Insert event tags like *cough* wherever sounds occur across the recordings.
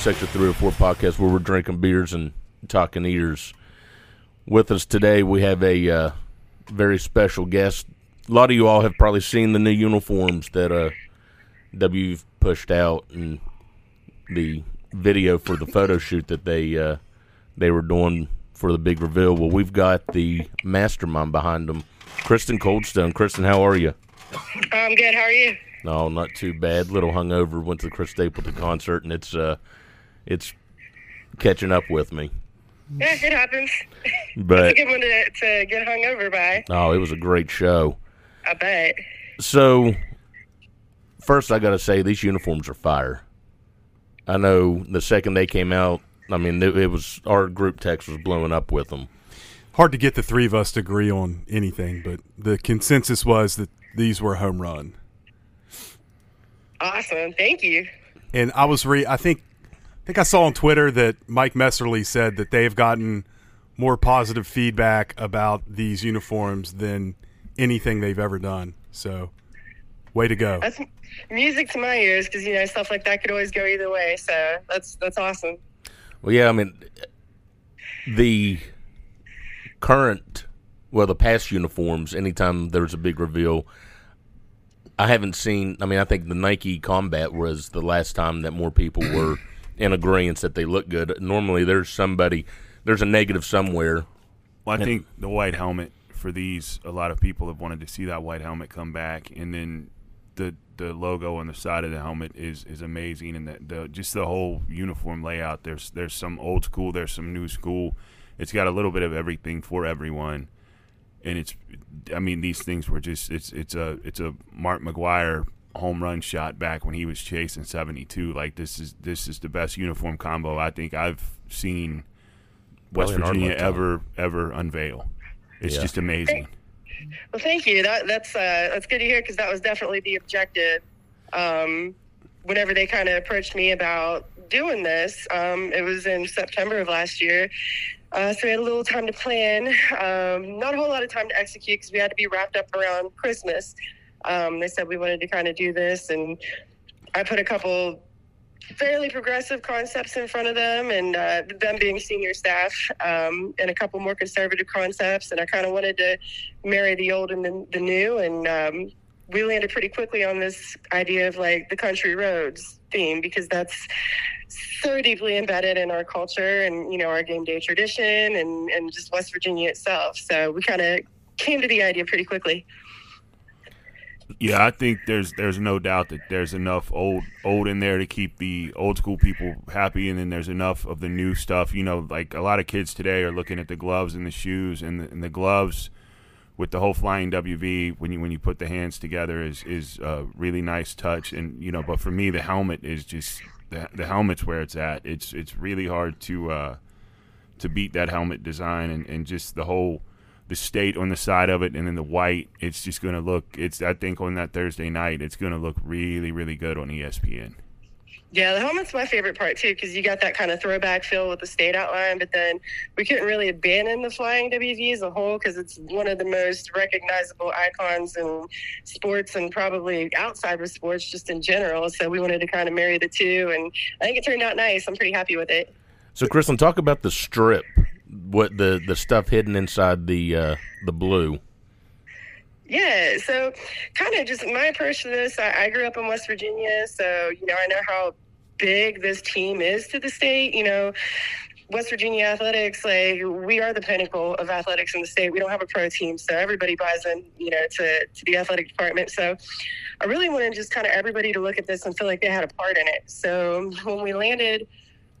Section 304 podcast where we're drinking beers and talking ears. With us today, we have a uh, very special guest. A lot of you all have probably seen the new uniforms that uh, W pushed out and the video for the photo shoot that they uh, they were doing for the big reveal. Well, we've got the mastermind behind them, Kristen Coldstone. Kristen, how are you? I'm good. How are you? No, not too bad. Little hungover. Went to the Chris Stapleton concert, and it's uh, it's catching up with me. Yeah, it happens. *laughs* But It's a good one to, to get hung over by. oh, it was a great show. I bet. So, first, I got to say these uniforms are fire. I know the second they came out, I mean, it, it was our group text was blowing up with them. hard to get the three of us to agree on anything, but the consensus was that these were a home run. Awesome. Thank you. And I was re I think I think I saw on Twitter that Mike Messerly said that they have gotten more positive feedback about these uniforms than anything they've ever done. So, way to go. That's music to my ears because you know stuff like that could always go either way. So that's that's awesome. Well, yeah, I mean, the current, well, the past uniforms, anytime there's a big reveal, I haven't seen. I mean, I think the Nike Combat was the last time that more people were in agreement that they look good. Normally, there's somebody, there's a negative somewhere. Well, I think the white helmet for these, a lot of people have wanted to see that white helmet come back, and then the the logo on the side of the helmet is is amazing, and the, the just the whole uniform layout. There's there's some old school, there's some new school. It's got a little bit of everything for everyone, and it's. I mean, these things were just it's it's a it's a Mark McGwire home run shot back when he was chasing 72 like this is this is the best uniform combo i think i've seen West Probably Virginia lifetime. ever ever unveil. It's Yeah. just amazing. Well, thank you. That that's uh, that's good to hear because that was definitely the objective. Um, whenever they kind of approached me about doing this, um, it was in September of last year. Uh, so we had a little time to plan, um, not a whole lot of time to execute because we had to be wrapped up around Christmas. Um, they said we wanted to kind of do this, and I put a couple fairly progressive concepts in front of them, and uh, them being senior staff, um, and a couple more conservative concepts. And I kind of wanted to marry the old and the, the new, and um, we landed pretty quickly on this idea of like the country roads theme because that's so deeply embedded in our culture and you know our game day tradition and and just West Virginia itself. So we kind of came to the idea pretty quickly. Yeah, I think there's there's no doubt that there's enough old old in there to keep the old school people happy, and then there's enough of the new stuff. You know, like a lot of kids today are looking at the gloves and the shoes, and the, and the gloves with the whole flying WV when you when you put the hands together is is a really nice touch. And you know, but for me, the helmet is just the the helmet's where it's at. It's it's really hard to uh, to beat that helmet design and, and just the whole the state on the side of it and then the white it's just going to look it's i think on that thursday night it's going to look really really good on espn Yeah, the helmet's my favorite part too because you got that kind of throwback feel with the state outline. But then we couldn't really abandon the flying WV as a whole because it's one of the most recognizable icons in sports and probably outside of sports just in general. So we wanted to kind of marry the two, and I think it turned out nice. I'm pretty happy with it. So, Kristen, talk about the strip. What the the stuff hidden inside the uh, the blue? Yeah, so kind of just my approach to this. I, I grew up in West Virginia, so you know I know how big this team is to the state. You know, West Virginia athletics, like we are the pinnacle of athletics in the state. We don't have a pro team, so everybody buys in, you know, to to the athletic department. So I really wanted just kind of everybody to look at this and feel like they had a part in it. So when we landed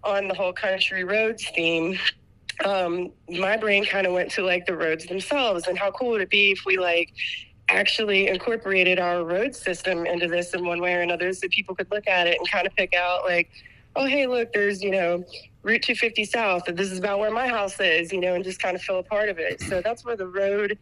on the whole country roads theme, um, my brain kind of went to like the roads themselves and how cool would it be if we like actually incorporated our road system into this in one way or another so people could look at it and kind of pick out like oh hey look there's you know route 250 south and this is about where my house is you know and just kind of feel a part of it. So that's where the road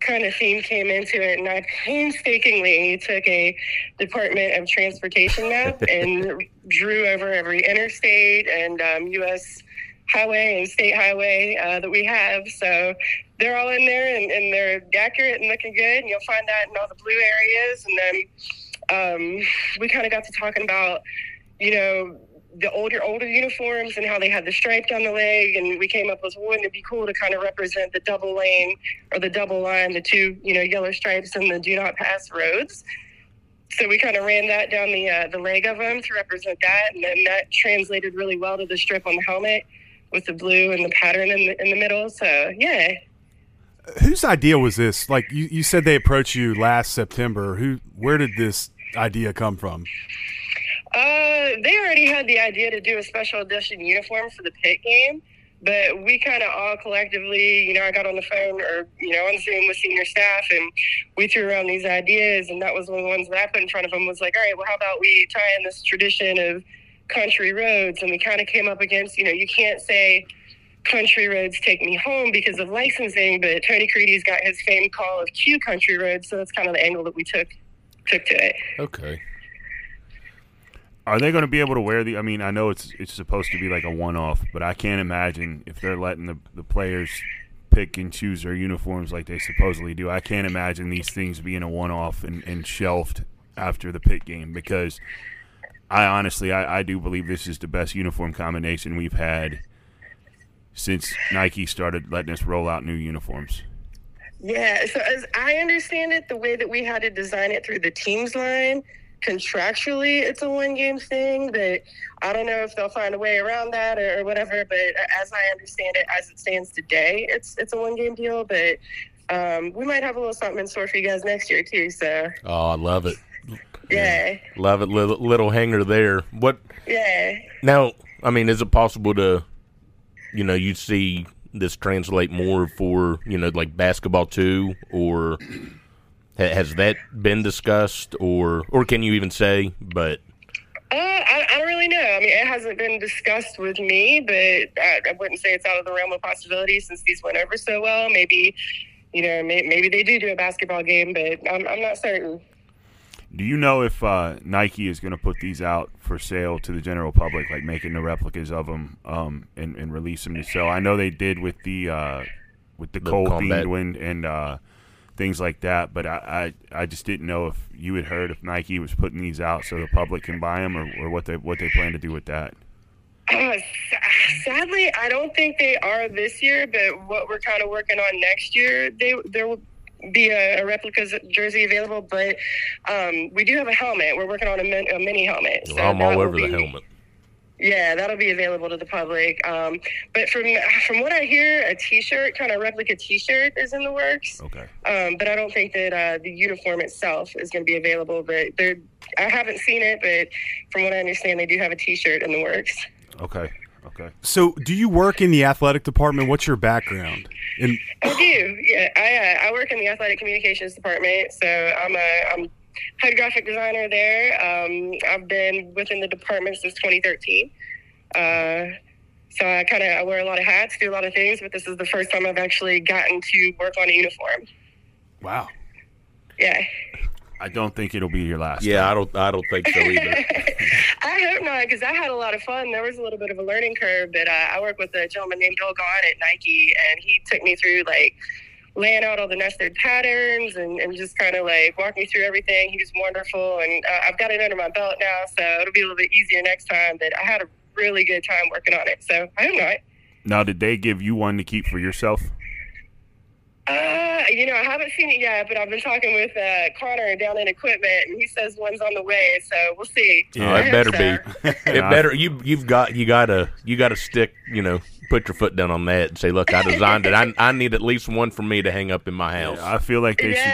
kind of theme came into it and i painstakingly took a department of transportation map and drew over every interstate and um, us highway and state highway uh, that we have. So they're all in there and, and, they're accurate and looking good. And you'll find that in all the blue areas. And then um, we kind of got to talking about, you know, the older older uniforms and how they had the stripe down the leg and we came up with wouldn't it be cool to kind of represent the double lane or the double line the two you know yellow stripes and the do not pass roads so we kind of ran that down the uh, the leg of them to represent that and then that translated really well to the strip on the helmet with the blue and the pattern in the, in the middle. So yeah. Whose idea was this? Like you, you said they approached you last September. Who where did this idea come from? Uh, they already had the idea to do a special edition uniform for the Pitt game, but we kind of all collectively, you know, I got on the phone or you know on Zoom with senior staff, and we threw around these ideas, and that was one of the ones that I put in front of them. Was like, all right, well, how about we tie in this tradition of country roads and we kind of came up against you know you can't say country roads take me home because of licensing but Tony Caridi's got his famed call of q country roads so that's kind of the angle that we took took to it. Okay. Are they going to be able to wear the i mean i know it's it's supposed to be like a one-off but i can't imagine if they're letting the, the players pick and choose their uniforms like they supposedly do. I can't imagine these things being a one-off and, and shelved after the Pitt game because I honestly, I, I do believe this is the best uniform combination we've had since Nike started letting us roll out new uniforms. Yeah, so as I understand it, the way that we had to design it through the teams line, contractually, it's a one game thing. But I don't know if they'll find a way around that or, or whatever. But as I understand it, as it stands today, it's it's a one game deal. But um, we might have a little something in store for you guys next year too. So. Oh, I love it. Yeah. Love it. Little, little hanger there. What? Yeah. Now, I mean, is it possible to, you know, you see this translate more for, you know, like basketball too, or has that been discussed, or or can you even say? But uh, I, I, don't really know. I mean, it hasn't been discussed with me, but I, I, wouldn't say it's out of the realm of possibility since these went over so well. Maybe, you know, may, maybe they do do a basketball game, but I'm, I'm not certain. Do you know if uh, Nike is going to put these out for sale to the general public, like making the replicas of them um, and, and release them to sell? I know they did with the uh, with the, the cold themed wind and uh, things like that, but I, I, I just didn't know if you had heard if Nike was putting these out so the public can buy them, or, or what they what they plan to do with that. Uh, sadly, I don't think they are this year, but what we're kind of working on next year, they there be a, a replica jersey available, but um, we do have a helmet. We're working on a, min, a mini helmet. So I'm all over be, the helmet. Yeah, that'll be available to the public. Um, but from from what I hear, a T-shirt, kind of replica T-shirt, is in the works. Okay. Um, but I don't think that uh, the uniform itself is going to be available. But I haven't seen it, but from what I understand, they do have a T-shirt in the works. Okay. Okay. So, do you work in the athletic department? What's your background? In- I do. Yeah, I uh, I work in the athletic communications department. So I'm a I'm head graphic designer there. Um, I've been within the department since 2013. Uh, so I kind of I wear a lot of hats, do a lot of things, but this is the first time I've actually gotten to work on a uniform. Wow. Yeah. I don't think it'll be your last. Yeah, time. I don't. I don't think so either. *laughs* I hope not, because I had a lot of fun. There was a little bit of a learning curve, but uh, I work with a gentleman named Bill Gaughan at Nike, and he took me through like laying out all the nested patterns and, and just kind of like walk me through everything. He was wonderful, and uh, I've got it under my belt now, so it'll be a little bit easier next time. But I had a really good time working on it, so I hope not. Now, did they give you one to keep for yourself? Uh, you know, I haven't seen it yet, but I've been talking with uh, Connor down in equipment, and he says one's on the way. So we'll see. Oh, I it *laughs* better so. be. *laughs* It better. You you've got you gotta you gotta stick. You know, put your foot down on that and say, look, I designed it. I I need at least one for me to hang up in my house. I feel like they Yeah.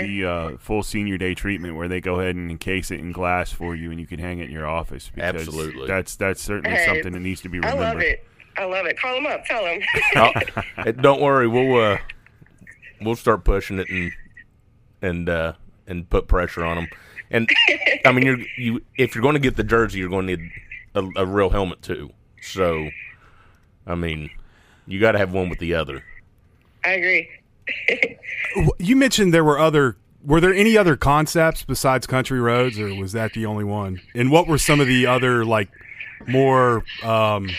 should give you the uh, full senior day treatment where they go ahead and encase it in glass for you, and you can hang it in your office. Because Absolutely. that's that's certainly Hey, something that needs to be I love it. I love it. Call him up. Tell him. Oh, *laughs* don't worry, we'll uh, we'll start pushing it and and uh, and put pressure on them. And I mean, you're you if you're going to get the jersey, you're going to need a, a real helmet too. So, I mean, you got to have one with the other. I agree. *laughs* You mentioned there were other. Were there any other concepts besides Country Roads, or was that the only one? And what were some of the other like more um,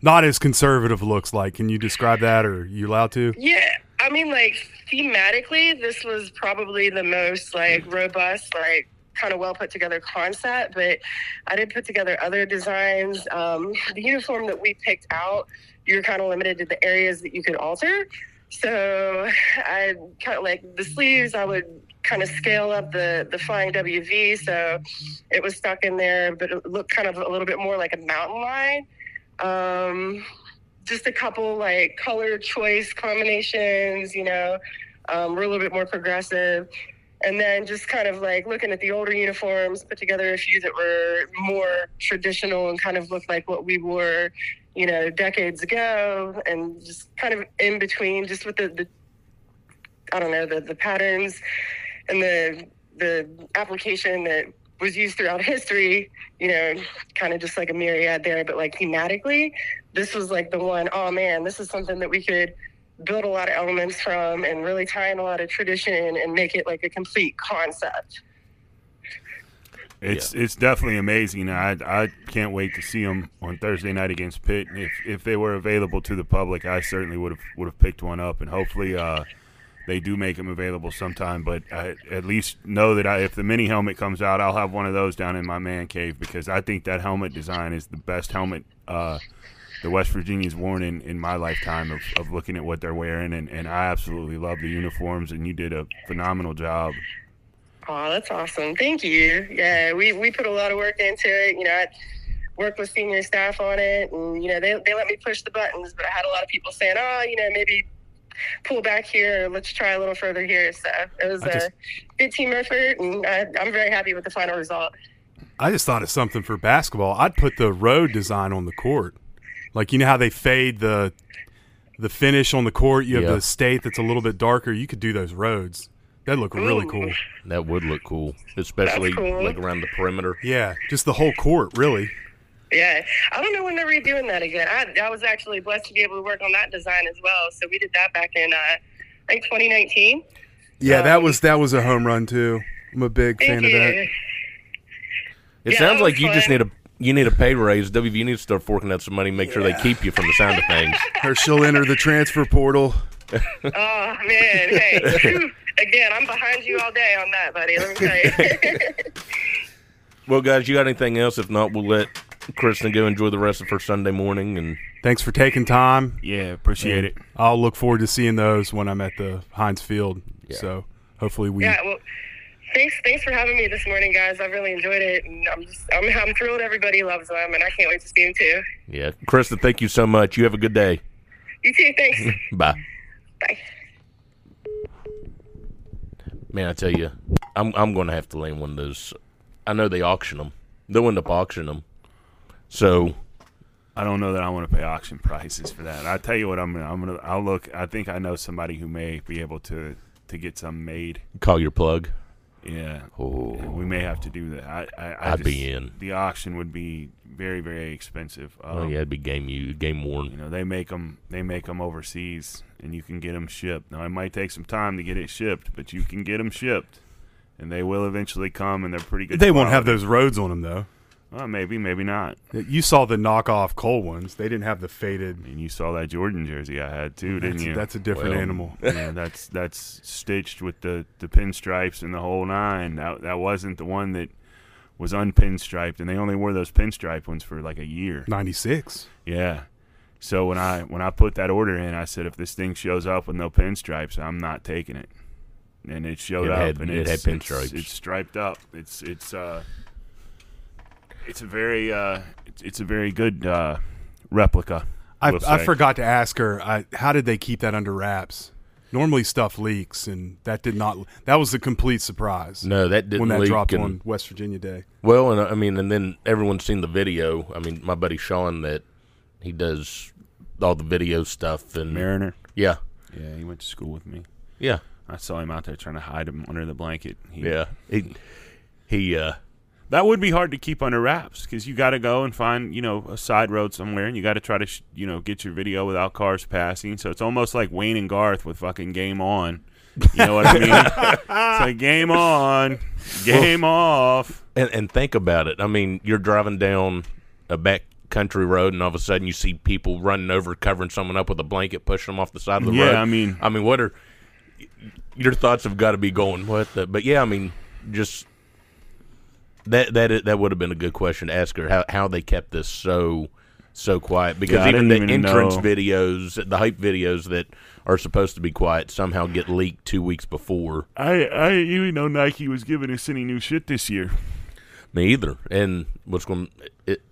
not as conservative looks like? Can you describe that, or are you allowed to? Yeah, I mean, like thematically, this was probably the most like robust, like kind of well put together concept. But I did put together other designs. Um, the uniform that we picked out, you were kind of limited to the areas that you could alter. So I kind of like the sleeves. I would kind of scale up the the flying WV, so it was stuck in there, but it looked kind of a little bit more like a mountain line. Um, just a couple like color choice combinations, you know, um, we're a little bit more progressive. And then just kind of like looking at the older uniforms, put together a few that were more traditional and kind of looked like what we wore, you know, decades ago, and just kind of in between, just with the, the I don't know, the, the patterns and the the application that was used throughout history, you know, kind of just like a myriad there, but like thematically, this was like the one, oh man, this is something that we could build a lot of elements from and really tie in a lot of tradition and make it like a complete concept. It's it's definitely amazing. I I can't wait to see them on Thursday night against Pitt. If if they were available to the public, I certainly would have would have picked one up, and hopefully uh, they do make them available sometime. But I at least know that I, if the mini helmet comes out, I'll have one of those down in my man cave because I think that helmet design is the best helmet uh, the West Virginia's worn in, in my lifetime of, of looking at what they're wearing, and, and I absolutely love the uniforms, and you did a phenomenal job. Oh, that's awesome. Thank you. Yeah, we, we put a lot of work into it. You know, I worked with senior staff on it, and, you know, they, they let me push the buttons, but I had a lot of people saying, oh, you know, maybe pull back here, let's try a little further here. So it was just- a good team effort, and I, I'm very happy with the final result. I just thought of something for basketball. I'd put the road design on the court. Like you know how they fade the the finish on the court. You have Yeah. the state that's a little bit darker. You could do those roads. That'd look really Ooh. cool. That would look cool, especially cool. like around the perimeter. Yeah, just the whole court, really. Yeah, I don't know when they're redoing that again. I, I was actually blessed to be able to work on that design as well. So we did that back in, uh, I think, 2019. Yeah, that Um, was that was a home run too. I'm a big fan of that. you. It Yeah, sounds like was you just need a you need a pay raise. WV you need to start forking out some money. Make sure they keep you from the sound of things. *laughs* Or she'll enter the transfer portal. Oh man, hey, again, I'm behind you all day on that, buddy. Let me tell you. *laughs* Well, guys, you got anything else? If not, we'll let Kristen go enjoy the rest of her Sunday morning. And Thanks for taking time. Yeah, appreciate it. I'll look forward to seeing those when I'm at the Heinz Field. So hopefully we. yeah, well, thanks, thanks for having me this morning, guys. I really enjoyed it, and I'm just, I'm, I'm thrilled everybody loves them, and I can't wait to see them too. yeah, Kristen, thank you so much. You have a good day. You too. Thanks. *laughs* Bye. Bye. Man, I tell you, I'm I'm going to have to land one of those. I know they auction them. They'll end up auctioning them. So I don't know that I want to pay auction prices for that. I tell you what, I'm gonna, I'm gonna, I'll look. I think I know somebody who may be able to to get some made. call your plug. Yeah, Oh, we may have to do that. I, I, I I'd just- be in. The auction would be very, very expensive. oh Um, yeah, it'd be game you game worn. You know, they make them, they make them overseas, and you can get them shipped. Now, it might take some time to get it shipped, but you can get them shipped, and they will eventually come, and they're pretty good. They won't have those roads on them though. Well, maybe, maybe not. You saw the knockoff coal ones. They didn't have the faded. And you saw that Jordan jersey I had too, didn't That's, you? that's a different Well, animal. yeah, that's that's stitched with the, the pinstripes and the whole nine. That that wasn't the one that was unpinstriped, and they only wore those pinstripe ones for like a year. Ninety six. Yeah, So when I when I put that order in, I said if this thing shows up with no pinstripes, I'm not taking it. And it showed It up, had- and it it's, had it's- pinstripes. It's, striped up. It's it's uh, it's a very uh, it's, it's a very good uh, replica. I, we'll I forgot to ask her. I, how did they keep that under wraps? Normally, stuff leaks, and that did not. That was a complete surprise No, that didn't when that leak. dropped and- on West Virginia Day. Well, and uh, I mean, and then everyone's seen the video. I mean, my buddy Sean that he does all the video stuff and Mariner. yeah, Yeah, he went to school with me. yeah, I saw him out there trying to hide him under the blanket. He, yeah. He he uh that would be hard to keep under wraps because you got to go and find you know a side road somewhere, and you got to try to sh- you know get your video without cars passing. So it's almost like Wayne and Garth with fucking Game On. You know what I mean? it's like Game On, Game Off. and and think about it. I mean, you're driving down a back country road, and all of a sudden you see people running over, covering someone up with a blanket, pushing them off the side of the road. Yeah, road. I mean- I mean, what are your thoughts? Have got to be going what? The, but yeah, I mean, just that that that would have been a good question to ask her how how they kept this so so quiet because Yeah, even the even entrance know. videos, the hype videos that are supposed to be quiet somehow get leaked two weeks before. I I even know Nike was giving us any new shit this year. Me either. And what's going it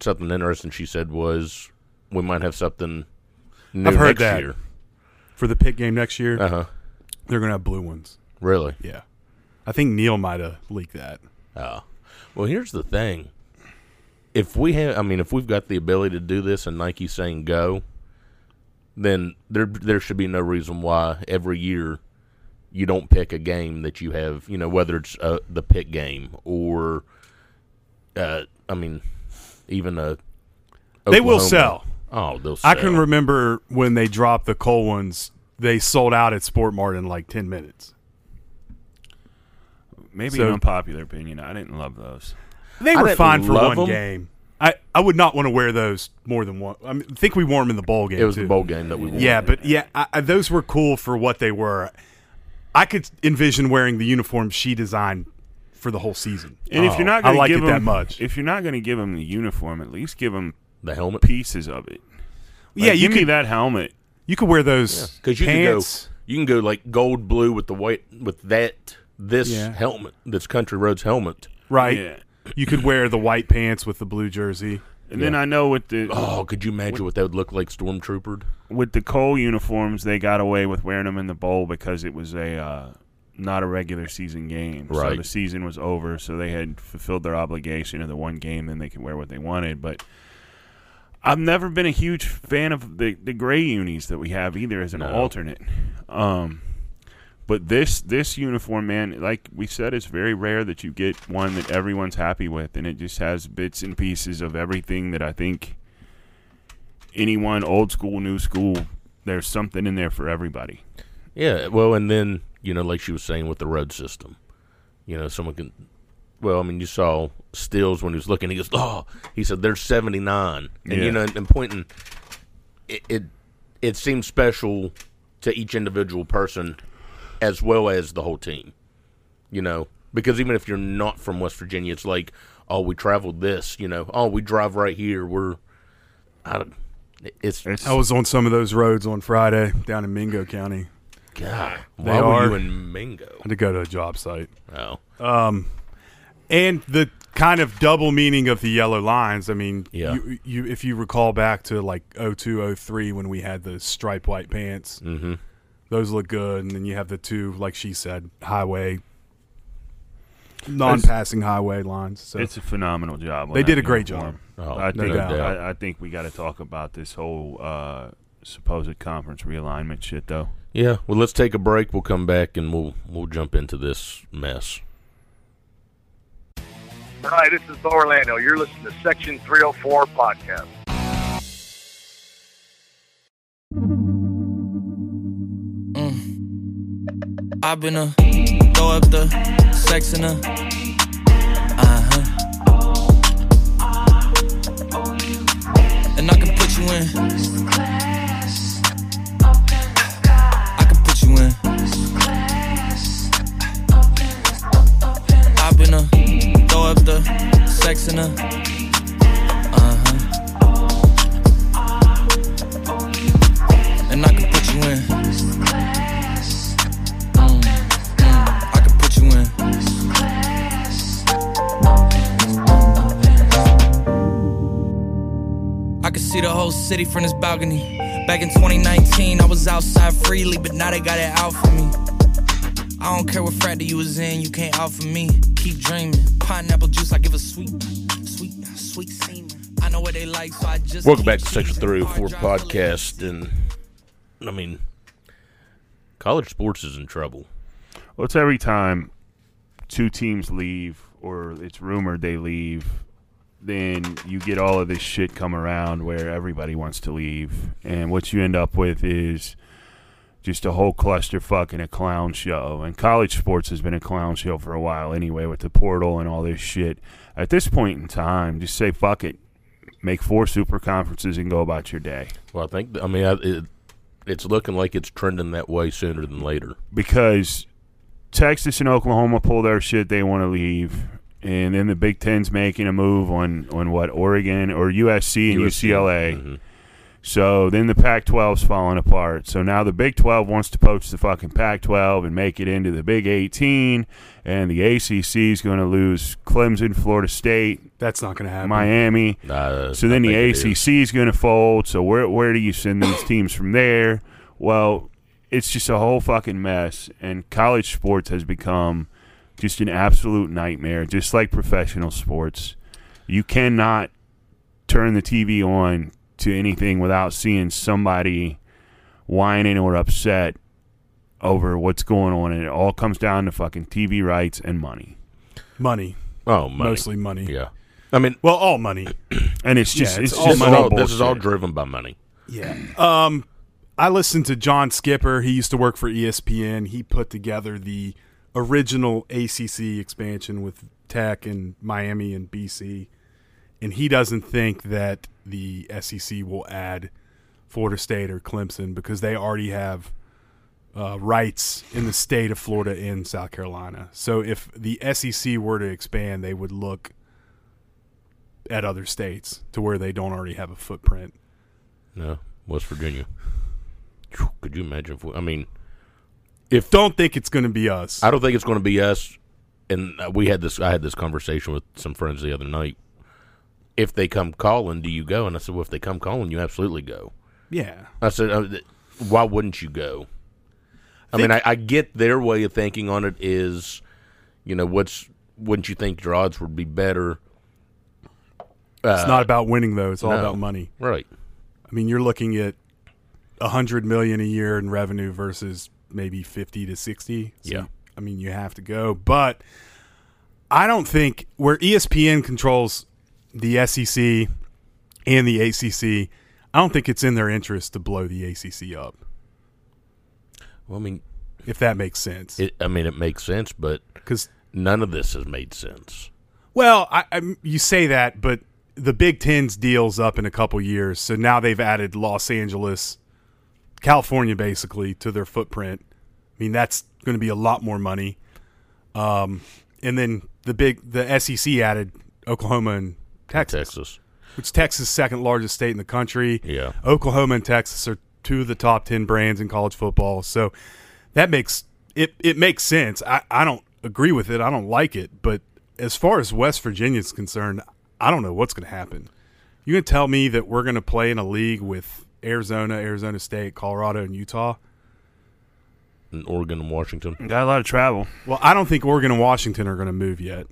something interesting she said was we might have something new I've heard next that. year. For the Pitt game next year, Uh huh. they're gonna have blue ones. Really? Yeah, I think Neil might have leaked that. Oh. Well, here's the thing. If we have, I mean, if we've got the ability to do this, and Nike's saying go, then there there should be no reason why every year you don't pick a game that you have, you know, whether it's uh, the pick game or, uh, I mean, even a. They will sell. Oh, they'll sell. I can remember when they dropped the coal ones. They sold out at Sport Mart in like ten minutes. Maybe So- an unpopular opinion. I didn't love those. They were fine for one one 'em. game. I, I would not want to wear those more than one. I, mean, I think we wore them in the bowl game. It was too. the bowl game that we won. Yeah, but yeah, I, I, those were cool for what they were. I could envision wearing the uniform she designed for the whole season. And if Oh, you're not oh, I going to like give it them that much. if you're not going to give them the uniform, at least give them the helmet. pieces of it. Like, yeah, you give me that helmet. you could wear those Because you pants. can go, you can go like gold blue with the white with that this Yeah. helmet, this Country Roads helmet. right. Yeah. You could wear the white pants with the blue jersey. And then I know with the Oh, could you imagine what that would look like, stormtroopered? with the coal uniforms, they got away with wearing them in the bowl because it was a uh, not a regular season game. So Right. the season was over, so they had fulfilled their obligation of the one game, then they could wear what they wanted. But I've never been a huge fan of the the gray unis that we have either as an No. alternate. Um, but this this uniform, man, like we said, it's very rare that you get one that everyone's happy with, and it just has bits and pieces of everything that I think anyone, old school, new school, there's something in there for everybody. Yeah, well, and then you know, like she was saying with the road system, you know, someone can. Well, I mean, you saw Stills when he was looking. He goes, "Oh," he said, "There's 79," and Yeah. you know, and pointing. It, it it seems special to each individual person, as well as the whole team. You know, because even if you're not from West Virginia, it's like, oh, we traveled this. You know, oh, we drive right here. We're, I don't. It's It's, I was on some of those roads on Friday down in Mingo County. God. They Why were you in Mingo? I had to go to a job site. Oh. um, and the kind of double meaning of the yellow lines. I mean, Yeah. you, you if you recall back to like 02, 03 when we had the striped white pants, Mm-hmm. Those look good. And then you have the two, like she said, highway, non-passing highway lines. So it's a phenomenal job. They did a great uniform. Oh, I no think doubt. I, I think we got to talk about this whole uh, supposed conference realignment shit, though. Yeah, well, let's take a break. We'll come back and we'll we'll jump into this mess. Hi, this is Bo Orlando. You're listening to Section 304 podcast. I've been a throw up the sex in a uh huh. And I can put you in. I can put you in. I've been a throw up the sex in a see the whole city from this balcony. Back in 2019, I was outside freely, but now they got it out for me. I don't care what frat you was in, you can't out for me. Keep dreaming. Pineapple juice, I give a sweet, sweet, sweet semen. I know what they like, so I just. Welcome back to. Section 304 Hard drive podcast. And, I mean, college sports is in trouble. Well, it's every time two teams leave or it's rumored they leave, then you get all of this shit come around where everybody wants to leave. And what you end up with is just a whole clusterfuck and a clown show. And college sports has been a clown show for a while anyway with the portal and all this shit. At this point in time, just say fuck it. Make four super conferences and go about your day. Well, I think, I mean, I, it, it's looking like it's trending that way sooner than later. because Texas and Oklahoma pull their shit, they want to leave, and then the Big Ten's making a move on on what Oregon or USC and USC. UCLA. Mhm. So then the Pac-12's falling apart. So now the Big 12 wants to poach the fucking Pac-12 and make it into the Big 18, and the ACC is going to lose Clemson, Florida State, That's not going to happen. Miami. Uh, So then the think it is. ACC is going to fold. So where where do you send these teams from there? Well, it's just a whole fucking mess, and college sports has become just an absolute nightmare. Just like professional sports, you cannot turn the TV on to anything without seeing somebody whining or upset over what's going on, and it all comes down to fucking TV rights and money. money, Oh, money. mostly money. Yeah. I mean, Well, all money. *clears throat* And it's just Yeah, it's it's, all this, just is money all, this is all driven by money. Yeah. Um, I listened to John Skipper. He used to work for ESPN. He put together the original ACC expansion with Tech and Miami and BC, and he doesn't think that the SEC will add Florida State or Clemson because they already have uh, rights in the state of Florida and South Carolina. So if the SEC were to expand, they would look at other states to where they don't already have a footprint. No, West Virginia. Could you imagine I mean, if Don't think it's going to be us. I don't think it's going to be us. And uh, we had this. I had this conversation with some friends the other night. If they come calling, do you go? And I said, well, if they come calling, you absolutely go. Yeah. I said, uh, why wouldn't you go? I mean, I, I get their way of thinking on it is, you know, what's wouldn't you think your odds would be better? It's not about winning though. It's all no. about money. Right. I mean, you're looking at a hundred million a year in revenue versus maybe fifty to sixty. So, Yeah. I mean, you have to go, but I don't think where ESPN controls the SEC and the ACC. I don't think it's in their interest to blow the ACC up. Well, I mean, If that makes sense, it, I mean, it makes sense, but because none of this has made sense. Well, I, I, you say that, but the Big Ten's deal's up in a couple years, so now they've added Los Angeles, California, basically to their footprint. I mean, that's going to be a lot more money. Um, and then the big the SEC added Oklahoma and Texas, Texas. which Texas second largest state in the country. Yeah. Oklahoma and Texas are two of the top ten brands in college football. So that makes it it makes sense. I, I don't agree with it. I don't like it. But as far as West Virginia is concerned, I don't know what's going to happen. You gonna tell me that we're going to play in a league with Arizona, Arizona State, Colorado, and Utah? In Oregon and Washington. Got a lot of travel. Well, I don't think Oregon and Washington are going to move yet.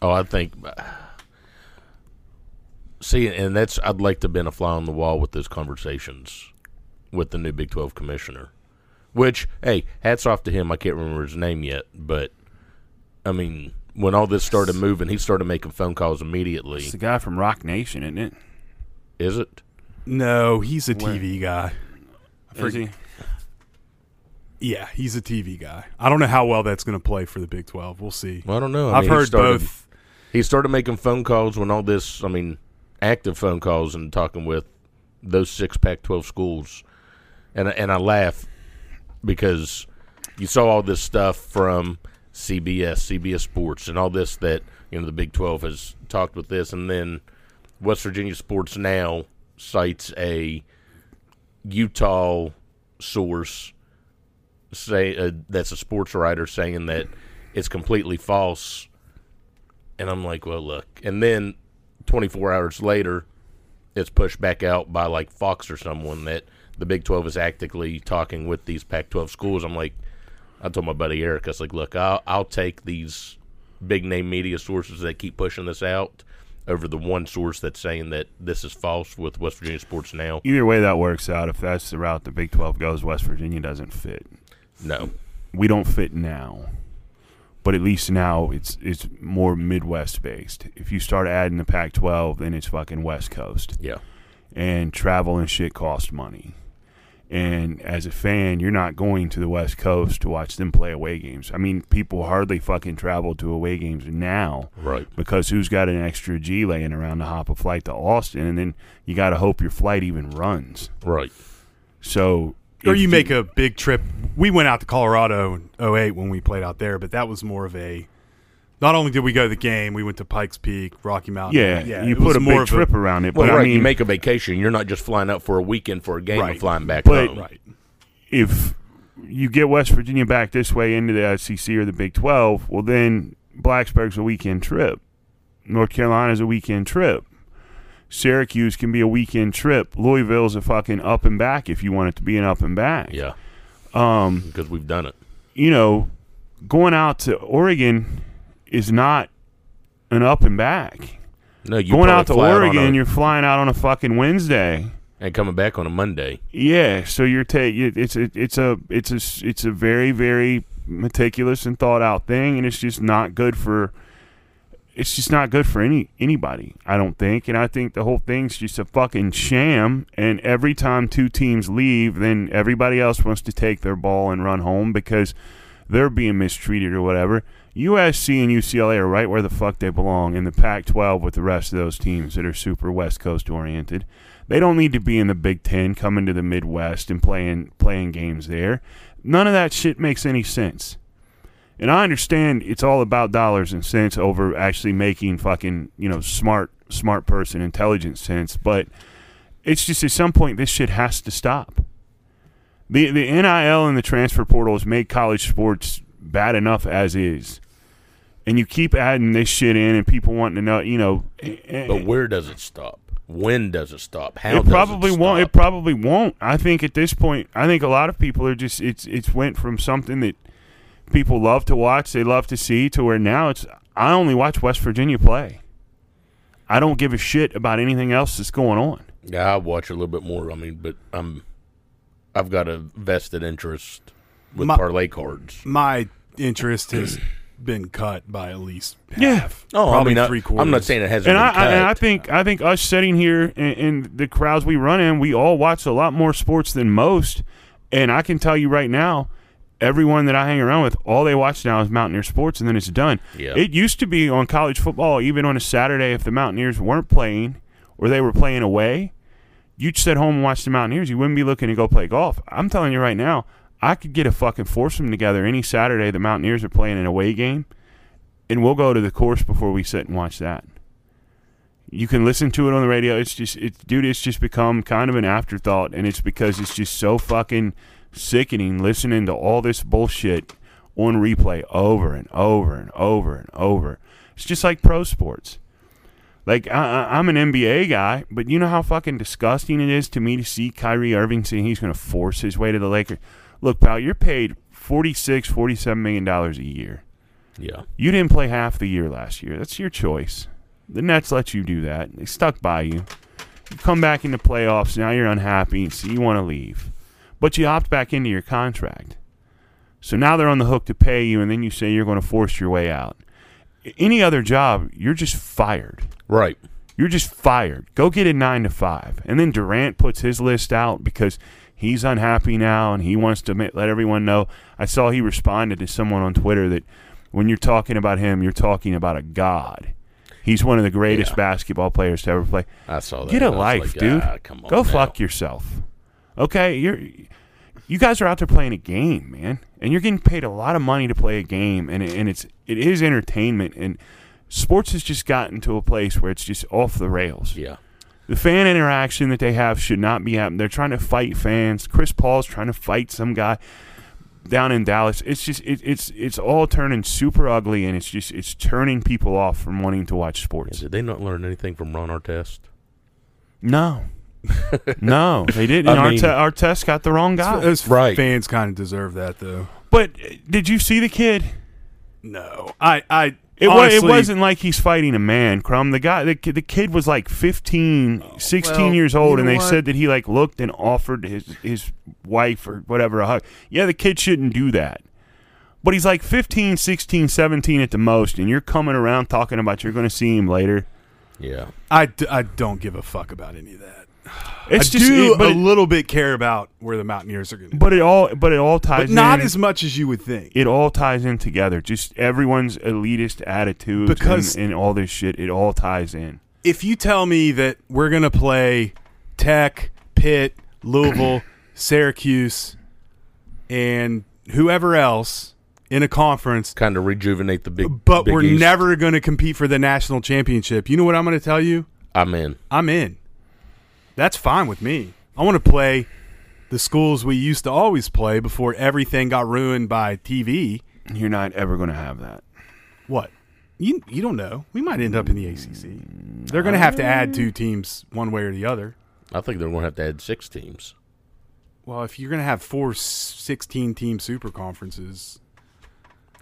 Oh, I think. Uh, see, and that's I'd like to have been a fly on the wall with those conversations with the new Big Twelve commissioner. Which, hey, hats off to him. I can't remember his name yet, but I mean, when all this started moving, he started making phone calls immediately. It's the guy from Roc Nation, isn't it? Is it? No, he's a TV guy. Is he? Yeah, he's a TV guy. I don't know how well that's going to play for the Big Twelve. We'll see. Well, I don't know. I I've mean, he heard started- both. He started making phone calls when all this. I mean, active phone calls and talking with those six Pac-12 schools, and and I laugh because you saw all this stuff from CBS, CBS Sports, and all this that you know the Big Twelve has talked with this, and then West Virginia Sports Now cites a Utah source say uh, that's a sports writer saying that it's completely false, and I'm like, well, look, and then 24 hours later, it's pushed back out by like Fox or someone that the Big Twelve is actively talking with these Pac-12 schools. I'm like, I told my buddy Eric, I was like, look, I'll, I'll take these big name media sources that keep pushing this out over the one source that's saying that this is false with West Virginia Sports Now. Either way that works out, if that's the route the Big 12 goes, West Virginia doesn't fit. No, We don't fit now. But at least now it's it's more Midwest based. If you start adding the Pac 12, then it's fucking West Coast. yeah, and travel and shit cost money. And as a fan, you're not going to the West Coast to watch them play away games. I mean, people hardly fucking travel to away games now right. because who's got an extra G laying around to hop a flight to Austin? And then you got to hope your flight even runs. Right. So, Or if you make a big trip. We went out to Colorado in 08 when we played out there, but that was more of a. Not only did we go to the game, we went to Pikes Peak, Rocky Mountain. yeah, you put a more big of trip around it. Well, but right. I mean, you make a vacation. You're not just flying up for a weekend for a game Right. and flying back But- home. Right. if you get West Virginia back this way into the SEC or the Big 12, well, then Blacksburg's a weekend trip. North Carolina's a weekend trip. Syracuse can be a weekend trip. Louisville's a fucking up and back if you want it to be an up and back. Yeah, Um, because we've done it. you know, going out to Oregon is not an up and back. No, you're going out to Oregon, a- you're flying out on a fucking Wednesday. and coming back on a Monday. Yeah, so you're taking it's a it's a it's a it's a very very meticulous and thought out thing, and it's just not good for. It's just not good for any anybody, I don't think, and I think the whole thing's just a fucking sham. And every time two teams leave, then everybody else wants to take their ball and run home because they're being mistreated or whatever. USC and UCLA are right where the fuck they belong in the Pac-12 with the rest of those teams that are super West Coast oriented. They don't need to be in the Big Ten, coming to the Midwest and playing playing games there. None of that shit makes any sense. And I understand it's all about dollars and cents over actually making fucking you know smart smart person intelligent sense. But it's just at some point this shit has to stop. The the NIL and the transfer portal has made college sports bad enough as is. And you keep adding this shit in, and people wanting to know, you know. eh, But where does it stop? When does it stop? How it does probably it won't. It probably won't. I think at this point, I think a lot of people are just it's it's went from something that people love to watch, they love to see, to where now it's I only watch West Virginia play. I don't give a shit about anything else that's going on. Yeah, I watch a little bit more. I mean, but I'm, I've got a vested interest with My- parlay cards. My interest has been cut by at least Yeah. Oh, probably I mean, I, three I'm not saying it hasn't And I, been cut. I and I think I think us sitting here and, and the crowds we run in, we all watch a lot more sports than most. And I can tell you right now, everyone that I hang around with, all they watch now is Mountaineer sports, and then it's done. Yeah. It used to be on college football, even on a Saturday, if the Mountaineers weren't playing or they were playing away, you'd sit home and watch the Mountaineers. You wouldn't be looking to go play golf. I'm telling you right now, I could get a fucking foursome together any Saturday the Mountaineers are playing an away game, and we'll go to the course before we sit and watch that. You can listen to it on the radio. It's just, it's, dude, it's just become kind of an afterthought, and it's because it's just so fucking sickening listening to all this bullshit on replay over and over and over and over. It's just like pro sports. Like I, I'm an NBA guy, but you know how fucking disgusting it is to me to see Kyrie Irving saying he's going to force his way to the Lakers. Look, pal, you're paid 46, 47 million dollars a year. yeah, You didn't play half the year last year. That's your choice. The Nets let you do that. They stuck by you. You come back in the playoffs. Now you're unhappy, so you want to leave. But you opt back into your contract. So now they're on the hook to pay you, and then you say you're going to force your way out. Any other job, you're just fired. right. You're just fired. Go get a nine to five. And then Durant puts his list out because he's unhappy now and he wants to let everyone know. I saw he responded to someone on Twitter that when you're talking about him, you're talking about a god. He's one of the greatest Yeah. basketball players to ever play. I saw that. Get a and I was life, like, dude. ah, Go now. fuck yourself. Okay, you're you guys are out there playing a game, man, and you're getting paid a lot of money to play a game, and it, and it's it is entertainment, and sports has just gotten to a place where it's just off the rails. Yeah, The fan interaction that they have should not be happening. They're trying to fight fans. Chris Paul's trying to fight some guy down in Dallas. It's just it, it's it's all turning super ugly, and it's just it's turning people off from wanting to watch Yeah, sports. Did they not learn anything from Ron Artest? No, *laughs* no, they didn't. I mean- Arte- Artest got the wrong guy. Those Right. fans kind of deserve that, though. but uh, did you see the kid? No, I, I, It, wa- honestly, it wasn't like he's fighting a man, Crumb. The guy, the, kid- the kid was like 15, 16 well, years old, you and they what? said that he like looked and offered his his wife or whatever a hug. Yeah, the kid shouldn't do that. But he's like 15, 16, 17 at the most, and you're coming around talking about you're going to see him later. Yeah. I, d- I don't give a fuck about any of that. It's I just, do it- but, a it, little bit care about where the Mountaineers are going to, but it all, but it all ties. but not in, as much as you would think. It all ties in together. Just everyone's elitist attitudes Because- and, and all this shit. It all ties in. if you tell me that we're going to play Tech, Pitt, Louisville, *clears throat* Syracuse, and whoever else in a conference, Kind of rejuvenate the big. but Big we're East. never going to compete for the national championship, you know what I'm going to tell you? I'm in. I'm in. That's fine with me. I want to play the schools we used to always play before everything got ruined by TV. You're not ever going to have that. What? You you don't know. We might end up in the ACC. They're going to have to add two um. teams one way or the other. I think they're going to have to add six teams. Well, if you're going to have four 16 team super conferences,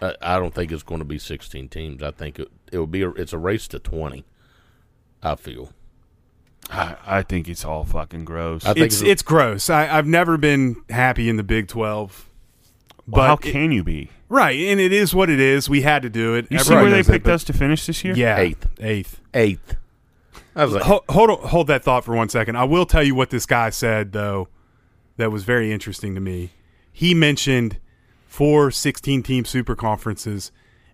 I, I don't think it's going to be 16 teams. I think it, it will be. A, it's a race to 20. I feel. I, I think it's all fucking gross. I think it's it's- it's gross. I, I've never been happy in the Big 12. Well, how but it- can you be? Right, and it is what it is. We had to do it. You see Everybody where they knows that, picked but- us to finish this year? Yeah, Eighth. Eighth. Eighth. I was like, Hold, hold on- hold that thought for one second. I will tell you what this guy said though that was very interesting to me. He mentioned four 16 team super conferences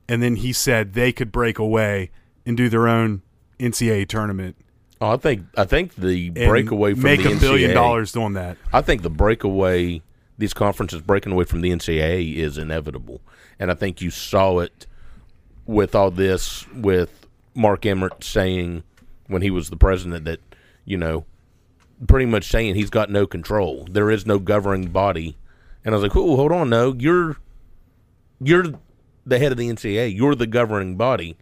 and then he said they could break away and do their own NCAA tournament oh, I think I think the breakaway from make the a billion NCAA dollars doing that. I think the breakaway, these conferences breaking away from the NCAA is inevitable, and I think you saw it with all this with Mark Emmert saying when he was the president that you know pretty much saying he's got no control. There is no governing body, and I was like, "Oh, hold on, no, you're you're the head of the NCAA. You're the governing body,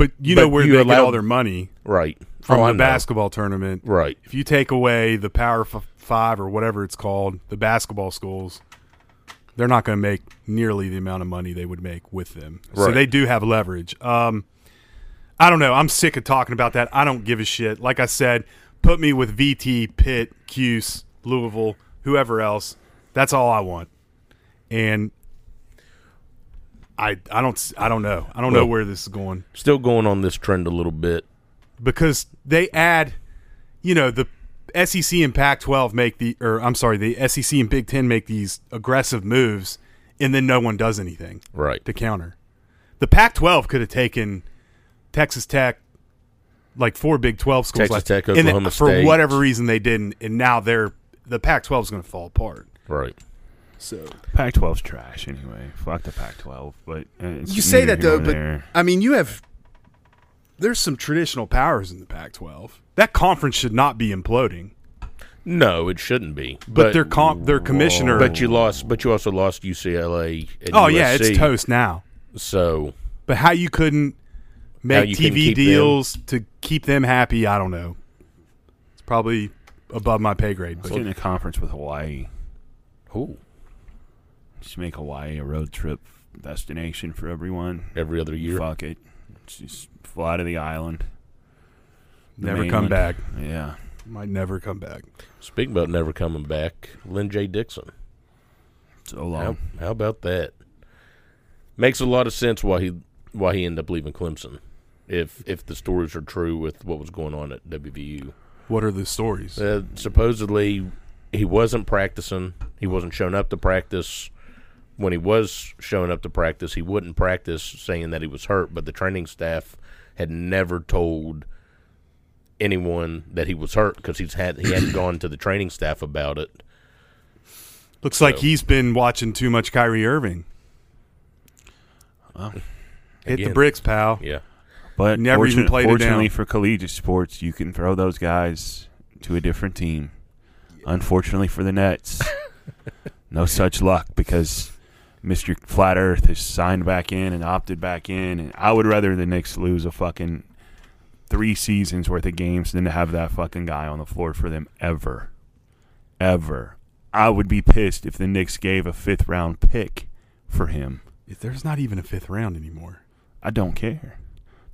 But you But know where you they get all their money right? from Oh, the basketball tournament. right? If you take away the Power f- 5 or whatever it's called, the basketball schools, they're not going to make nearly the amount of money they would make with them. So they do have leverage. Um, I don't know. I'm sick of talking about that. I don't give a shit. Like I said, put me with VT, Pitt, Cuse, Louisville, whoever else. That's all I want. And I I don't I don't know. I don't know where this is going Still going on this trend a little bit. because they add, you know, the SEC and Pac-12 make the, or I'm sorry, the SEC and Big Ten make these aggressive moves, and then no one does anything Right. to counter. The Pac-12 could have taken Texas Tech, like four Big 12 schools, Texas Tech, and then Oklahoma for whatever reason they didn't, and now they're the Pac-12 is going to fall apart. Right. So Pac-12's trash anyway. Fuck the Pac-12. But uh, it's you say that though, but there. I mean, you have there's some traditional powers in the Pac-12. That conference should not be imploding. No, it shouldn't be. But, their comp, their commissioner. But you lost. But you also lost UCLA. And oh yeah, it's toast now. So But how you couldn't make you couldn't TV keep them? deals to keep them happy, I don't know. It's probably above my pay grade. Let's But get in a conference with Hawaii. ooh, Just make Hawaii a road trip destination for everyone. every other year. Fuck it. Just fly to the island. The never come back. Yeah. Might never come back. Speaking about never coming back, Lyn-J Dixon. So How, long. how about that? Makes a lot of sense why he why he ended up leaving Clemson. If if the stories are true with what was going on at WVU, What are the stories? uh, supposedly he wasn't practicing. He wasn't showing up to practice. When he was showing up to practice, he wouldn't practice, saying that he was hurt. But the training staff had never told anyone that he was hurt because he's had he hadn't *clears throat* gone to the training staff about it. Looks like he's been watching too much Kyrie Irving. Hit the bricks, pal. Yeah, But Never even fortun- played it fortunately down. for collegiate sports, you can throw those guys to a different team. Unfortunately for the Nets, *laughs* no such luck because Mr. Flat Earth has signed back in and opted back in. And I would rather the Knicks lose a fucking three seasons worth of games than to have that fucking guy on the floor for them ever, ever. I would be pissed if the Knicks gave a fifth round pick for him. If there's not even a fifth round anymore. I don't care.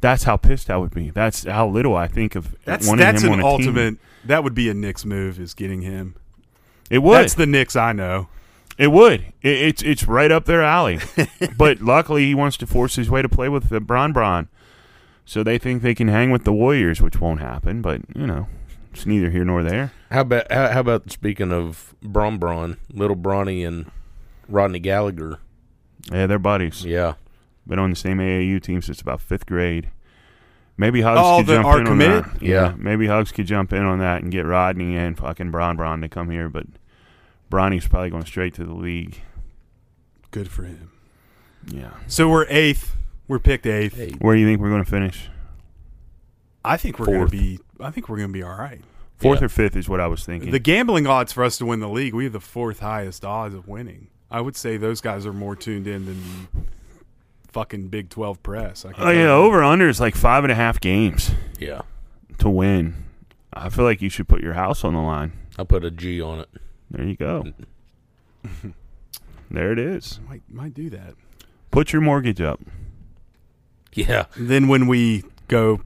That's how pissed I would be. That's how little I think of That's wanting that's him an on a ultimate. Team. That would be a Knicks move is getting him. It would. That's the Knicks I know. It would. It, it's it's right up their alley. *laughs* but luckily, he wants to force his way to play with the Bron Bron. So they think they can hang with the Warriors, which won't happen. But you know, it's neither here nor there. How about how, how about speaking of Bron Bron, little Bronny and Rodney Gallagher? Yeah, they're buddies. Yeah, Been on the same AAU team since about fifth grade. Maybe Hugs Oh, could jump our in commit? on that. Yeah. maybe Hugs could jump in on that and get Rodney and fucking Bron Bron to come here. But Bronny's probably going straight to the league. Good for him. Yeah. So we're eighth. We're picked eighth. Hey. Where do you think we're going to finish? I think we're going to be. I think we're going to be all right. Fourth Yeah. or fifth is what I was thinking. The gambling odds for us to win the league, we have the fourth highest odds of winning. I would say those guys are more tuned in than the fucking Big Twelve press. I can oh yeah, over under is like five and a half games yeah. to win. I feel like you should put your house on the line. I'll put a G on it. There you go. *laughs* there it is. might might do that. Put your mortgage up. Yeah, Then when we go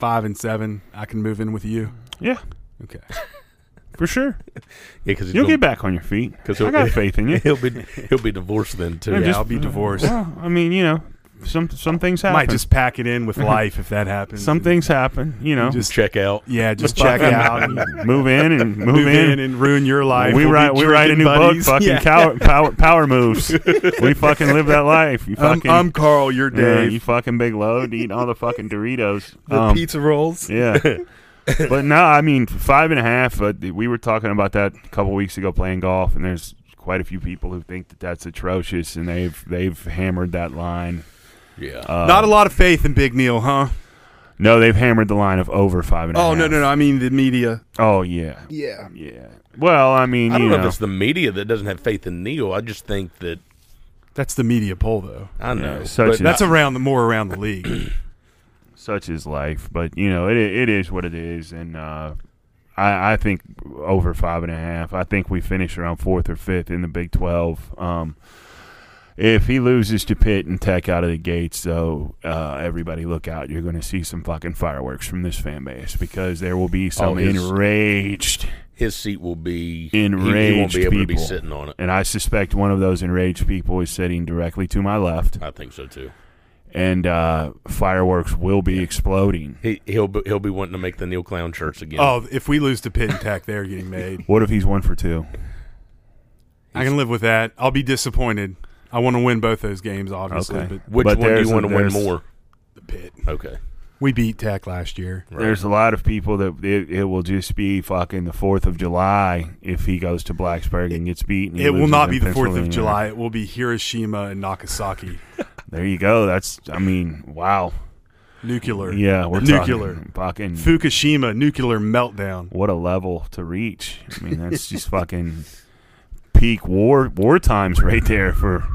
five and seven, I can move in with you. Yeah, Okay. *laughs* for sure. yeah, because You'll get back on your feet. *laughs* Because I got faith in you. He'll be he'll be divorced then too. Yeah, Yeah, just- I'll be divorced. Well, I mean, you know, some some things happen. Might just pack it in with *laughs* life if that happens. some things happen. You know, Just check out. yeah, just *laughs* check out and move in and *laughs* move, move in. in and ruin your life. we We'll be write we write a drinking new buddies. book. Fucking Yeah. power, power power moves. we fucking live that life. You I'm, fucking. I'm Carl. You're yeah, Dave. you fucking big load eating all the fucking Doritos. The Um, pizza rolls. Yeah. but no, I mean five and a half. But we were talking about that a couple weeks ago playing golf, and there's quite a few people who think that that's atrocious, and they've they've hammered that line. Yeah. Uh, Not a lot of faith in Big Neal, huh? No, they've hammered the line of over five and a half. Oh no, no, no. I mean the media. Oh yeah, Yeah. yeah. Well, I mean, I don't you know know, if it's the media that doesn't have faith in Neal. I just think that That's the media poll, though. I know. Yeah, such but is- That's around the more around the league. *clears throat* such is life. But you know, it it is what it is, and uh, I I think over five and a half. I think we finish around fourth or fifth in the Big Twelve. Um, if he loses to Pitt and Tech out of the gates, though, uh, everybody look out! You're going to see some fucking fireworks from this fan base because there will be some Oh, his- enraged, his seat will be he- enraged He, won't be able to be sitting on it. and I suspect one of those enraged people is sitting directly to my left, I think so too. and uh, fireworks will be exploding. He he'll be, he'll be wanting to make the Neal Clown shirts again. oh, if we lose to Pitt and Tech, they're getting made. What if he's one for two? I can live with that. I'll be disappointed. I want to win both those games, obviously. Okay. But which but one do you want to win more? the pit. Okay. We beat Tech last year. Right. There's a lot of people that it, it will just be fucking the Fourth of July if he goes to Blacksburg and gets beat. and he It will not be the Fourth of July. It will be Hiroshima and Nagasaki. *laughs* There you go. That's I mean, wow. Nuclear. Yeah, we're nuclear. talking fucking. Fukushima nuclear meltdown. What a level to reach. I mean, that's just *laughs* fucking peak war war times right there for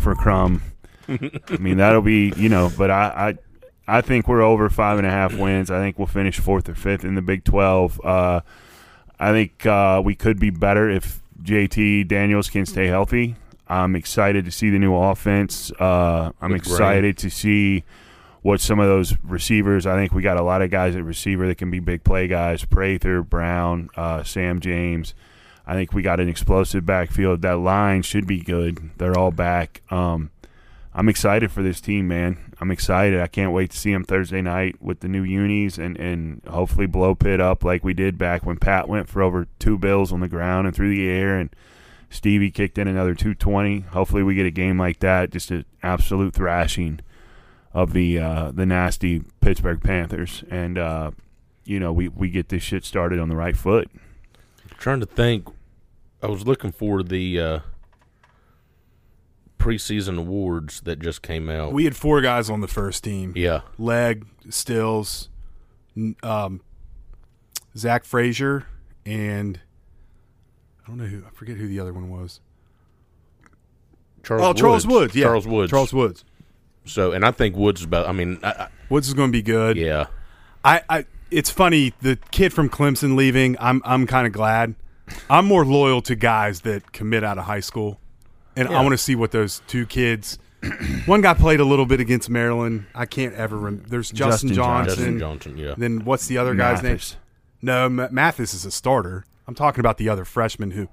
for Crumb. I mean, that'll be you know, but I. I I think we're over five and a half wins. I think we'll finish fourth or fifth in the Big Twelve. Uh, I think uh, we could be better if JT Daniels can stay healthy. I'm excited to see the new offense. Uh, I'm excited to see what some of those receivers. I think we got a lot of guys at receiver that can be big play guys. Prather, Brown, uh, Sam James. I think we got an explosive backfield. That line should be good. They're all back. Um, I'm excited for this team, man. I'm excited. I can't wait to see them Thursday night with the new unis and, and hopefully blow Pitt up like we did back when Pat went for over two bills on the ground and through the air and Stevie kicked in another 220. Hopefully we get a game like that, just an absolute thrashing of the uh, the nasty Pittsburgh Panthers. And, uh, you know, we, we get this shit started on the right foot. trying to think. I was looking for the uh, preseason awards that just came out. We had four guys on the first team. yeah. Leg, Stills, um, Zach Frazier, and I don't know who. I forget who the other one was. Charles oh, Charles Woods. Yeah, Charles Woods. Charles Woods. So, and I think Woods is about. I mean, I, I, Woods is going to be good. yeah, I, I it's funny the kid from Clemson leaving. I'm I'm kind of glad. I'm more loyal to guys that commit out of high school, and I want to see what those two kids. *clears throat* One guy played a little bit against Maryland. I can't ever. remember. There's Justin, Justin Johnson. Justin Johnson. Yeah, Then what's the other guy's name? No, M- Mathis is a starter. I'm talking about the other freshman who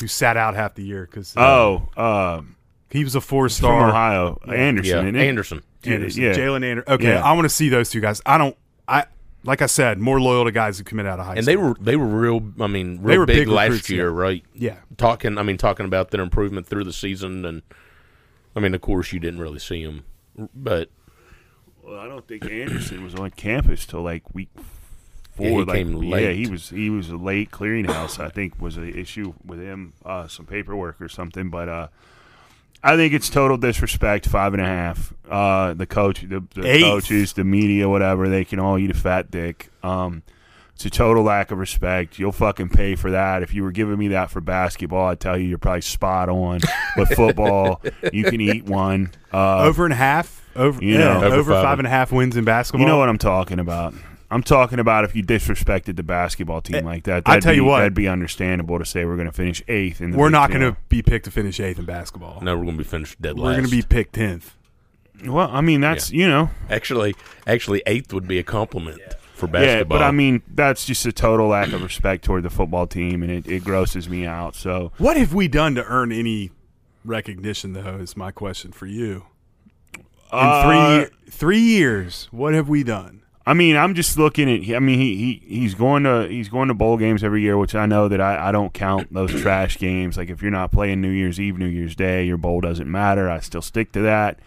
who sat out half the year because Oh, uh, he was a four from star. Ohio, Anderson. yeah, isn't it? Anderson. Anderson, Yeah. Jaylen Anderson. Okay, Yeah. I want to see those two guys. I don't. I like I said, more loyal to guys who commit out of high And school. And they were they were real. I mean, real They were big, big last recruits, year, yeah. right? yeah. Talking. I mean, talking about their improvement through the season, and I mean, of course, you didn't really see them, but Well, I don't think Anderson was on campus till like week four. Yeah, he like, came Yeah, he was he was a late clearinghouse. I think was an issue with him, uh, some paperwork or something. But uh, I think it's total disrespect. Five and a half. Uh, the coach, the, the Eighth. coaches, the media, whatever, they can all eat a fat dick. Um, it's a total lack of respect. You'll fucking pay for that. If you were giving me that for basketball, I'd tell you you're probably spot on. But *laughs* football, you can eat one. Uh, over and a half. Over, you yeah, know. over, Over five. five and a half wins in basketball. You know what I'm talking about. I'm talking about if you disrespected the basketball team like that. I that'd tell you what. that'd be understandable to say we're going to finish eighth. In the We're not going to be picked to finish eighth in basketball. no, we're going to be finished dead last. We're going to be picked tenth. Well, I mean that's you know, actually actually eighth would be a compliment for basketball. yeah. basketball. But I mean that's just a total lack of respect toward the football team, and it, it grosses me out. So What have we done to earn any recognition, though? Is my question for you. In Uh, three three years, what have we done? I mean, I'm just looking at. I mean, he, he he's going to he's going to bowl games every year, which I know that I, I don't count those trash games. Like if you're not playing New Year's Eve, New Year's Day, your bowl doesn't matter. I still stick to that.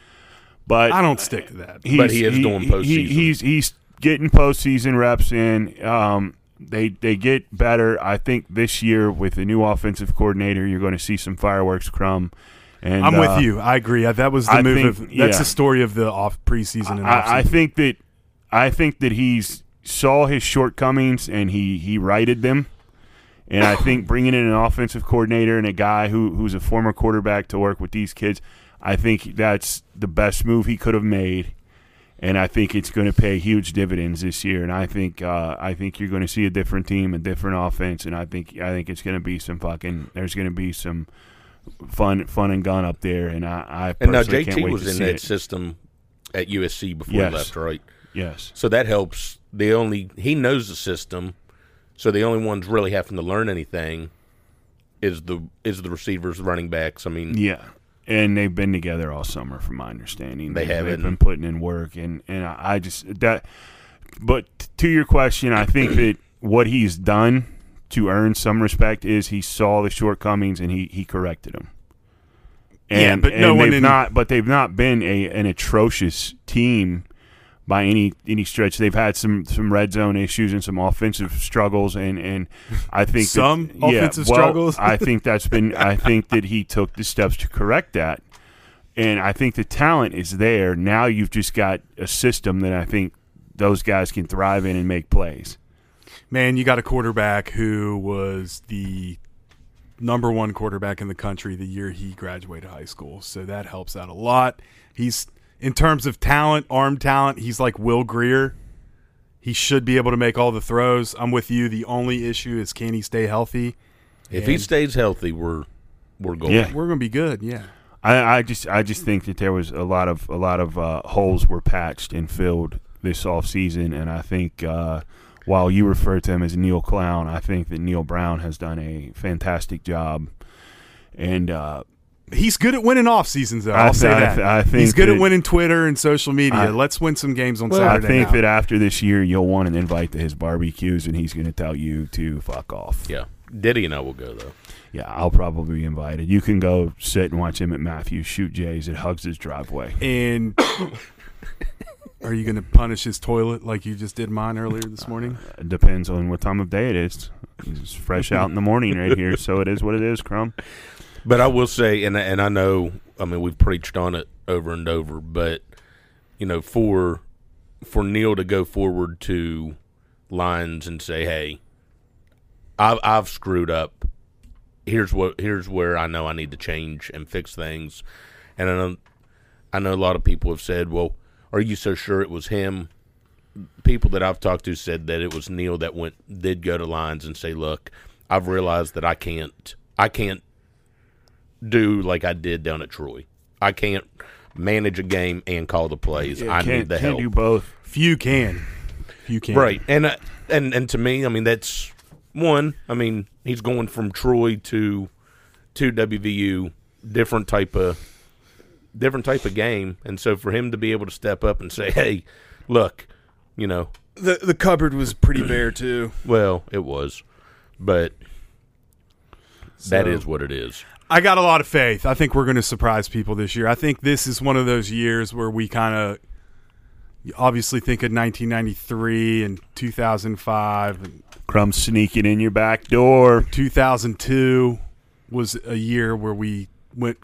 But I don't stick to that. But he is doing he- postseason. he's he's getting postseason reps in. Um, they they get better. I think this year with the new offensive coordinator, you're going to see some fireworks crumb. And I'm uh, with you. I agree. Uh, That was the I move think- of. That's yeah. the story of the off preseason I, I think that I think that he's saw his shortcomings and he he righted them. And I think *coughs* bringing in an offensive coordinator and a guy who who's a former quarterback to work with these kids, I think that's the best move he could have made. And I think it's going to pay huge dividends this year. And I think uh, I think you're going to see a different team, a different offense, and I think I think it's going to be some fucking. There's going to be some fun fun and gun up there. And I, I and now JT was in that it. system at USC before Yes. he left, right? Yes. So that helps. The only he knows the system, so the only ones really having to learn anything is the is the receivers, running backs. I mean, Yeah, and they've been together all summer, from my understanding. They They've- They've been putting in work, and and I, just that. But to your question, I think that what he's done to earn some respect is he saw the shortcomings and he he corrected them. Yeah, And, but and no one they've not. But they've not been a an atrocious team by any any stretch. They've had some some red zone issues and some offensive struggles, and and I *laughs* think that- Some yeah, offensive well, struggles? I think that's been. I think that he took the steps to correct that, and I think the talent is there. Now you've just got a system that I think those guys can thrive in and make plays. man, you got a quarterback who was the number one quarterback in the country the year he graduated high school. So that helps out a lot. He's in terms of talent, arm talent, he's like Will Grier. He should be able to make all the throws. I'm with you. The only issue is can he stay healthy? if he stays healthy, we're we're golden. Yeah. We're gonna be good. Yeah. I, I just I just think that there was a lot of a lot of uh, holes were patched and filled this off season, and I think uh, while you refer to him as Neal Clown, I think that Neal Brown has done a fantastic job, and uh, He's good at winning off seasons, though. I I'll say th- I that. th- I think he's good that- at winning Twitter and social media. I- Let's win some games on I Saturday. I think now. that after this year, you'll want an invite to his barbecues, and he's going to tell you to fuck off. Yeah, Diddy and I will go though. Yeah, I'll probably be invited. You can go sit and watch him at Matthews shoot Jays at Hugs' driveway. And *coughs* are you going to punish his toilet like you just did mine earlier this morning? Uh, it depends on what time of day it is. It's fresh out in the morning right here, so it is what it is, Crumb. But I will say, and and I know, I mean, we've preached on it over and over, but you know, for for Neal to go forward to Lyons and say, "Hey, I've I've screwed up. Here's what here's where I know I need to change and fix things," and I, know- I know a lot of people have said, "Well, are you so sure it was him?" People that I've talked to said that it was Neal that went did go to Lyons and say, "Look, I've realized that I can't, I can't do like I did down at Troy. I can't manage a game and call the plays. I can't, need the can't help." do both. Few can. Few can. Right, and uh, and and to me, I mean that's one. I mean he's going from Troy to to WVU, different type of different type of game, and so for him to be able to step up and say, "Hey, look, you know, The the cupboard was pretty bare too. well, it was, but that So- is what it is." I got a lot of faith. I think we're going to surprise people this year. I think this is one of those years where we kind of obviously think of 1993 and 2005 and Crumbs sneaking in your back door. 2002 was a year where we went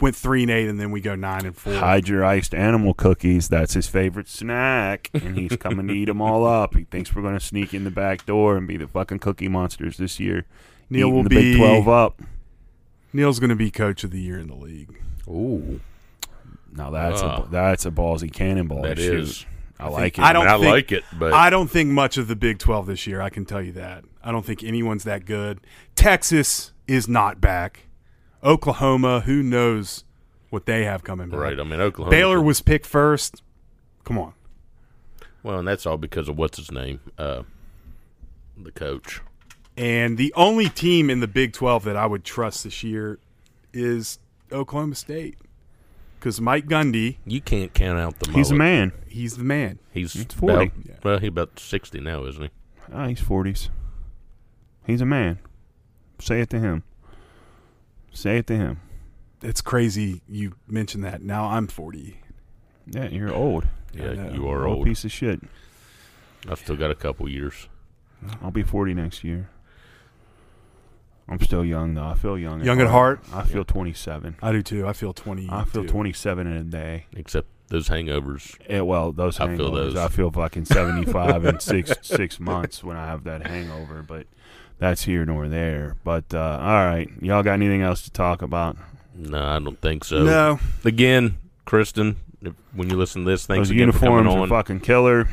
went 3 and 8 and then we go 9 and 4. Hide your iced animal cookies. That's his favorite snack, and he's coming to eat them all up. He thinks we're going to sneak in the back door and be the fucking cookie monsters this year. Neal will the be Big Twelve up. Neal's going to be coach of the year in the league. Ooh, Now that's Ah. a that's a ballsy cannonball. that to shoot. is. I like it. I don't I think- like it, but I don't think much of the Big 12 this year. I can tell you that. I don't think anyone's that good. Texas is not back. Oklahoma, who knows what they have coming back. right. I mean, Oklahoma. Baylor was picked first. Come on. well, and that's all because of what's his name, uh, the coach. And the only team in the Big 12 that I would trust this year is Oklahoma State. Because Mike Gundy, You can't count out the. He's a man. he's the man. He's, He's 40. About, Well, he's about sixty now, isn't he? Ah, he's forties. He's a man. Say it to him. Say it to him. It's crazy you mentioned that. Now I'm 40. Yeah, you're old. Yeah, know. you are Old old. piece of shit. I've still got a couple years. I'll be 40 next year. I'm still young though. I feel young. Young at heart? I feel 27. I do too. I feel 20. I feel 27 in a day. Except those hangovers. Yeah, well, those I feel hangovers. those. I feel fucking 75 in *laughs* six six months when I have that hangover, but that's here nor there. But uh, all right, y'all got anything else to talk about? No, I don't think so. No. Again, Kristen, if, when you listen to this, thanks those again for coming uniforms are on. fucking killer.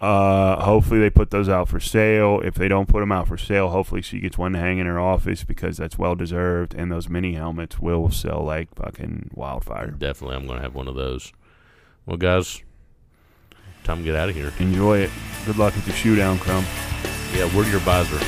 Uh, hopefully they put those out for sale. If they don't put them out for sale, hopefully she gets one to hang in her office because that's well deserved. And those mini helmets will sell like fucking wildfire. Definitely, I'm going to have one of those. Well, guys, time to get out of here. Enjoy it. Good luck with the showdown, Crumb. Yeah, we're your visor.